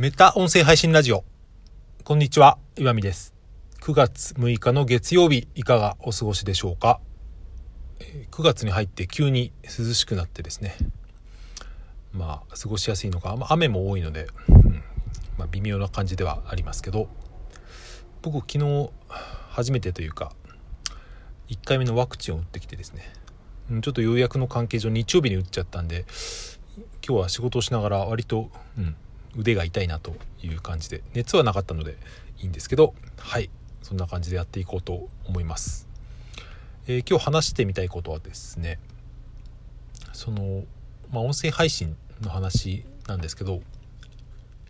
メタ音声配信ラジオ。こんにちは、岩見です。9月6日の月曜日、いかがお過ごしでしょうか？9月に入って急に涼しくなってですね。まあ、過ごしやすいのか、まあ、雨も多いので、うんまあ、微妙な感じではありますけど、僕昨日初めてというか、1回目のワクチンを打ってきてですね、うんちょっと予約の関係上日曜日に打っちゃったんで、今日は仕事をしながら割と、うん、腕が痛いなという感じで熱はなかったのでいいんですけどはいそんな感じでやっていこうと思います、えー今日話してみたいことはですねその、まあ、音声配信の話なんですけど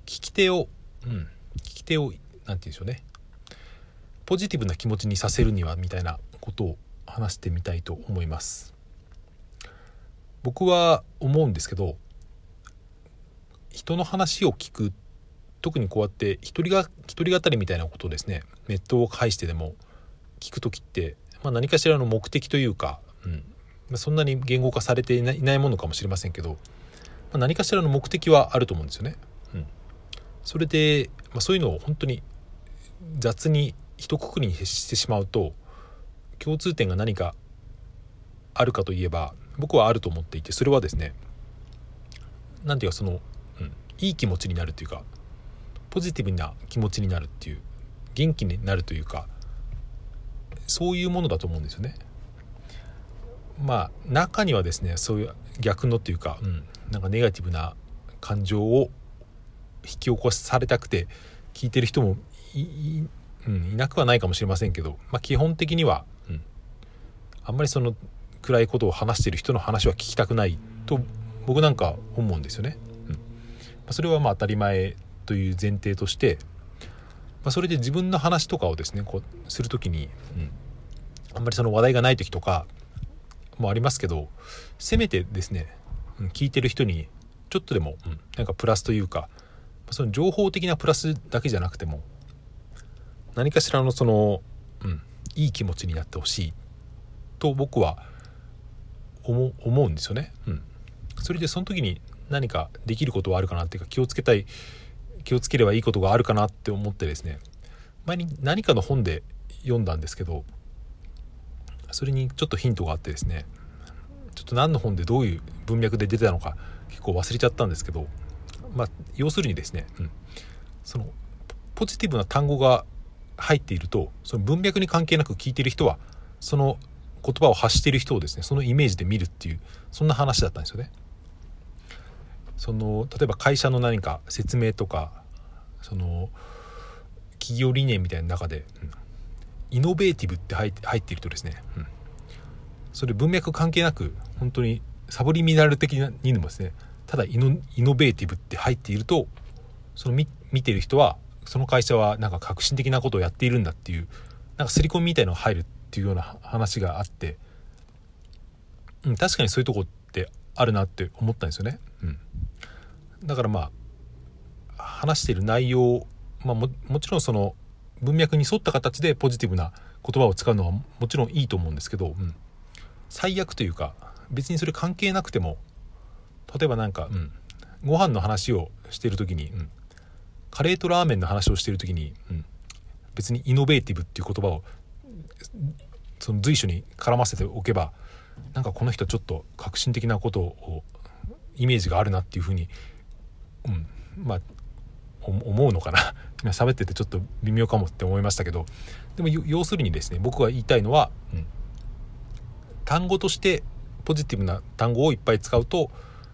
聞き手をうん聞き手を何て言うんでしょうね。ポジティブな気持ちにさせるにはみたいなことを話してみたいと思います。僕は思うんですけど人の話を聞く。特にこうやって一人が一人語りみたいなことをですねネットを介してでも聞く時って、まあ、何かしらの目的というか、うん。まあ、そんなに言語化されていないものかもしれませんけど、まあ、何かしらの目的はあると思うんですよね。うん、それで、まあ、そういうのを本当に雑に一括りにしてしまうと共通点が何かあるかといえば僕はあると思っていてそれはですねなんていうかその、いい気持ちになるというかポジティブな気持ちになるっていう元気になるというかそういうものだと思うんですよね。まあ中にはですねそういう逆のっていうか、うん、なんかネガティブな感情を引き起こされたくて聞いてる人もいい,、うん、いなくはないかもしれませんけど、まあ、基本的には、うん、あんまりその暗いことを話してる人の話は聞きたくないと僕なんか思うんですよね。それはまあ当たり前という前提として、まあ、それで自分の話とかをですねこうする時に、うん、あんまりその話題がない時とかもありますけどせめてですね、うん、聞いてる人にちょっとでも、うん、なんかプラスというかその情報的なプラスだけじゃなくても何かしらのその、うん、いい気持ちになってほしいと僕は思思うんですよね。うん、それでその時に何かできることはあるかなっていうか気をつけたい気をつければいいことがあるかなって思ってですね前に何かの本で読んだんですけどそれにちょっとヒントがあってですねちょっと何の本でどういう文脈で出てたのか結構忘れちゃったんですけどまあ要するにですね、うん、そのポジティブな単語が入っているとその文脈に関係なく聞いてる人はその言葉を発している人をですねそのイメージで見るっていうそんな話だったんですよね。その例えば会社の何か説明とかその企業理念みたいな中で、うんイノベーティブって入って入っているとですね、うんそれ文脈関係なく本当にサブリミナル的にでもですねただイノイノベーティブって入っているとその見見てる人はその会社はなんか革新的なことをやっているんだっていうなんか刷り込みみたいのが入るっていうような話があって、うん、確かにそういうとこってあるなって思ったんですよね。だからまあ話している内容、まあ、ももちろんその文脈に沿った形でポジティブな言葉を使うのはもちろんいいと思うんですけど、うん、最悪というか別にそれ関係なくても例えばなんか、うん、ご飯の話をしている時に、うん、カレーとラーメンの話をしている時に、うん、別にイノベーティブっていう言葉をその随所に絡ませておけばなんかこの人ちょっと革新的なことをイメージがあるなっていうふうに、うん、まあ思うのかな。今喋っててちょっと微妙かもって思いましたけど。でも要するにですね僕が言いたいのは、うん、単語としてポジティブな単語をいっぱい使うと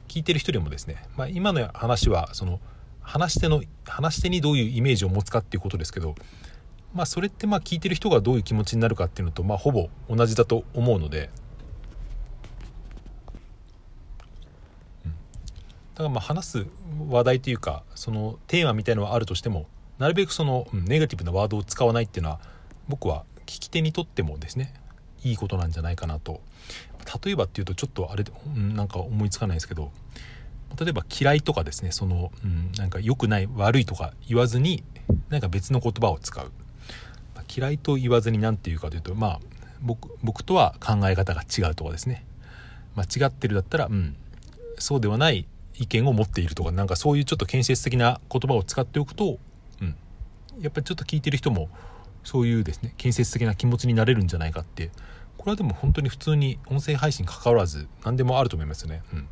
聞いてる人にもですね、まあ、今の話はその話し手の話し手にどういうイメージを持つかっていうことですけどまあそれってまあ聞いてる人がどういう気持ちになるかっていうのとまあほぼ同じだと思うので、うん、だからまあ話す話題というかそのテーマみたいのはあるとしてもなるべくその、ネガティブなワードを使わないっていうのは僕は聞き手にとってもですねいいことなんじゃないかなと。例えばっていうとちょっとあれ、うん、なんか思いつかないですけど例えば嫌いとかですねその、うん、なんか良くない悪いとか言わずになんか別の言葉を使う。嫌いと言わずに何て言うかというとまあ僕僕とは考え方が違うとかですね、まあ、違ってるだったら、うん、そうではない意見を持っているとかなんかそういうちょっと建設的な言葉を使っておくと、うん、やっぱりちょっと聞いてる人もそういうですね建設的な気持ちになれるんじゃないかってこれはでも本当に普通に音声配信関わらず何でもあると思いますね。うん、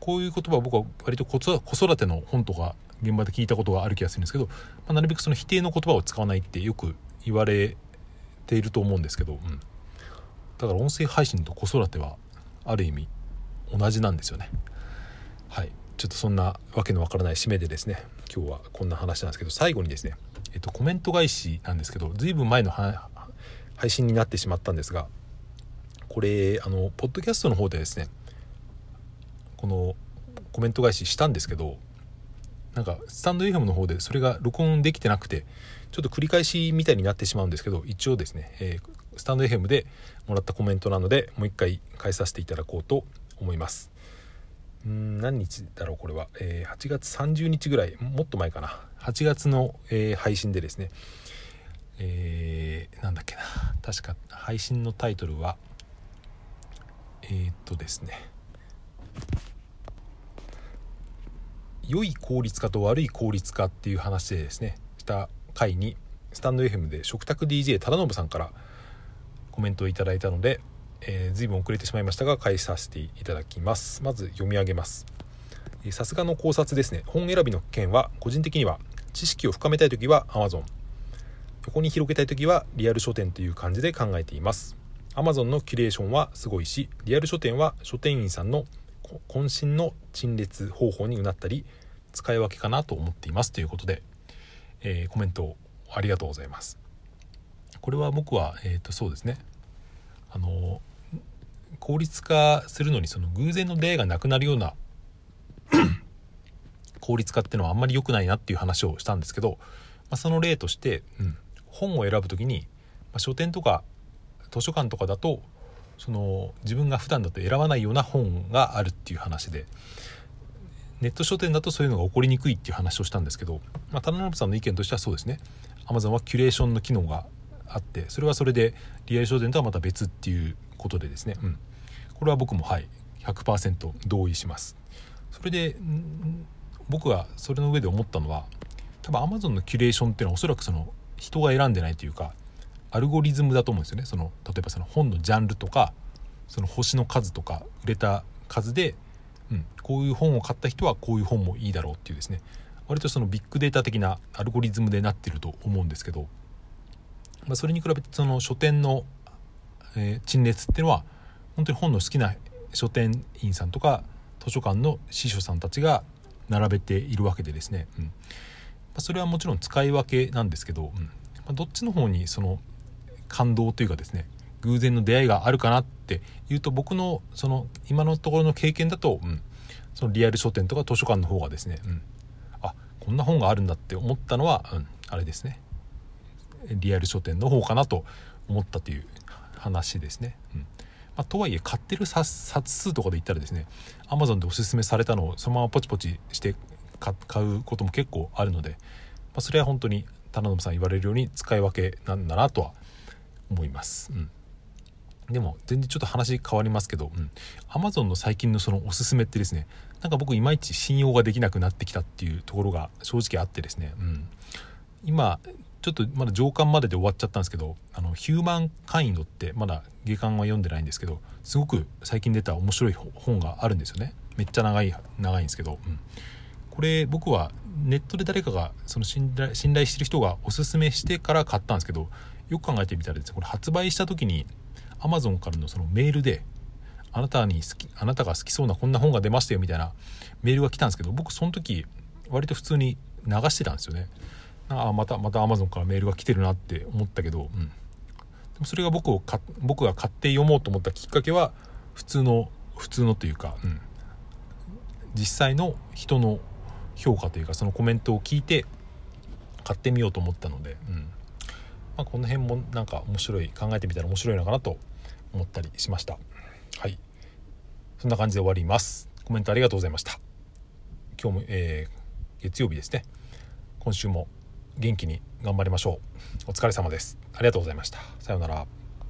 こういう言葉は僕は割と子育ての本とか現場で聞いたことがある気がするんですけど、まあ、なるべくその否定の言葉を使わないってよく言われていると思うんですけど、うん、だから音声配信と子育てはある意味同じなんですよね。はい。ちょっとそんなわけのわからない締めでですね今日はこんな話なんですけど最後にですね、えっと、コメント返しなんですけど随分前の配信になってしまったんですがこれあのポッドキャストの方でですねこのコメント返ししたんですけどなんかスタンド FM の方でそれが録音できてなくてちょっと繰り返しみたいになってしまうんですけど一応ですね、えー、スタンド FM でもらったコメントなのでもう一回返させていただこうと思います。うん何日だろうこれは、えー、8月30日ぐらいもっと前かな。8月の、えー、配信でですね。えー、なんだっけな。確か配信のタイトルはえー、っとですね。良い効率化と悪い効率化っていう話でですねした回にスタンド FM で食卓 DJ 忠信さんからコメントをいただいたので、えー、随分遅れてしまいましたが返させていただきます。まず読み上げます。さすがの考察ですね。本選びの件は個人的には知識を深めたい時は Amazon 横に広げたい時はリアル書店という感じで考えています。Amazon のキュレーションはすごいしリアル書店は書店員さんの渾身の陳列方法にうなったり使い分けかなと思っています。ということで、えー、コメントありがとうございます。これは僕は、えー、とそうですね。あの効率化するのにその偶然の出会いがなくなるような 効率化っていうのはあんまり良くないなっていう話をしたんですけど、まあ、その例として、うん、本を選ぶ時に、まあ、書店とか図書館とかだとその自分が普段だと選ばないような本があるっていう話でネット書店だとそういうのが起こりにくいっていう話をしたんですけど、まあ、田辺さんの意見としてはそうですね。Amazon はキュレーションの機能があってそれはそれでリアル書店とはまた別っていうことでですね、うん、これは僕もはい。100%同意します。それで僕がそれの上で思ったのは多分 Amazon のキュレーションっていうのはおそらくその人が選んでないというかアルゴリズムだと思うんですよね。その例えばその本のジャンルとかその星の数とか売れた数で、うん、こういう本を買った人はこういう本もいいだろうっていうですね。割とそのビッグデータ的なアルゴリズムでなってると思うんですけど、まあ、それに比べてその書店の、えー、陳列っていうのは本当に本の好きな書店員さんとか図書館の司書さんたちが並べているわけでですね、うん。ま、それはもちろん使い分けなんですけど、うん。ま、どっちの方にその感動というかですね偶然の出会いがあるかなっていうと僕のその今のところの経験だと、うん、そのリアル書店とか図書館の方がですね、うん、あこんな本があるんだって思ったのは、うん、あれですね。リアル書店の方かなと思ったという話ですね。うんまあ、とはいえ買ってる冊数とかで言ったらですね Amazon でおすすめされたのをそのままポチポチして買うことも結構あるので、まあ、それは本当に田辺さん言われるように使い分けなんだなとは思います。うんでも全然ちょっと話変わりますけど、うん、Amazon の最近のそのおすすめってですねなんか僕いまいち信用ができなくなってきたっていうところが正直あってですね、うん、今ちょっとまだ上巻までで終わっちゃったんですけどあのヒューマンカインドってまだ下巻は読んでないんですけどすごく最近出た面白い本があるんですよね。めっちゃ長い長いんですけど、うん、これ僕はネットで誰かがその信頼信頼してる人がおすすめしてから買ったんですけどよく考えてみたらですねこれ発売した時に Amazon からのそのメールであなたに好きあなたが好きそうなこんな本が出ましたよみたいなメールが来たんですけど僕その時割と普通に流してたんですよね。ああまたまた Amazon からメールが来てるなって思ったけど、うん、でもそれが僕をか僕が買って読もうと思ったきっかけは普通の普通のというか、うん、実際の人の評価というかそのコメントを聞いて買ってみようと思ったので、うん。まあ、この辺もなんか面白い考えてみたら面白いのかなと思ったりしました。はい。そんな感じで終わります。コメントありがとうございました。今日も、えー、月曜日ですね。今週も元気に頑張りましょう。お疲れ様です。ありがとうございました。さようなら。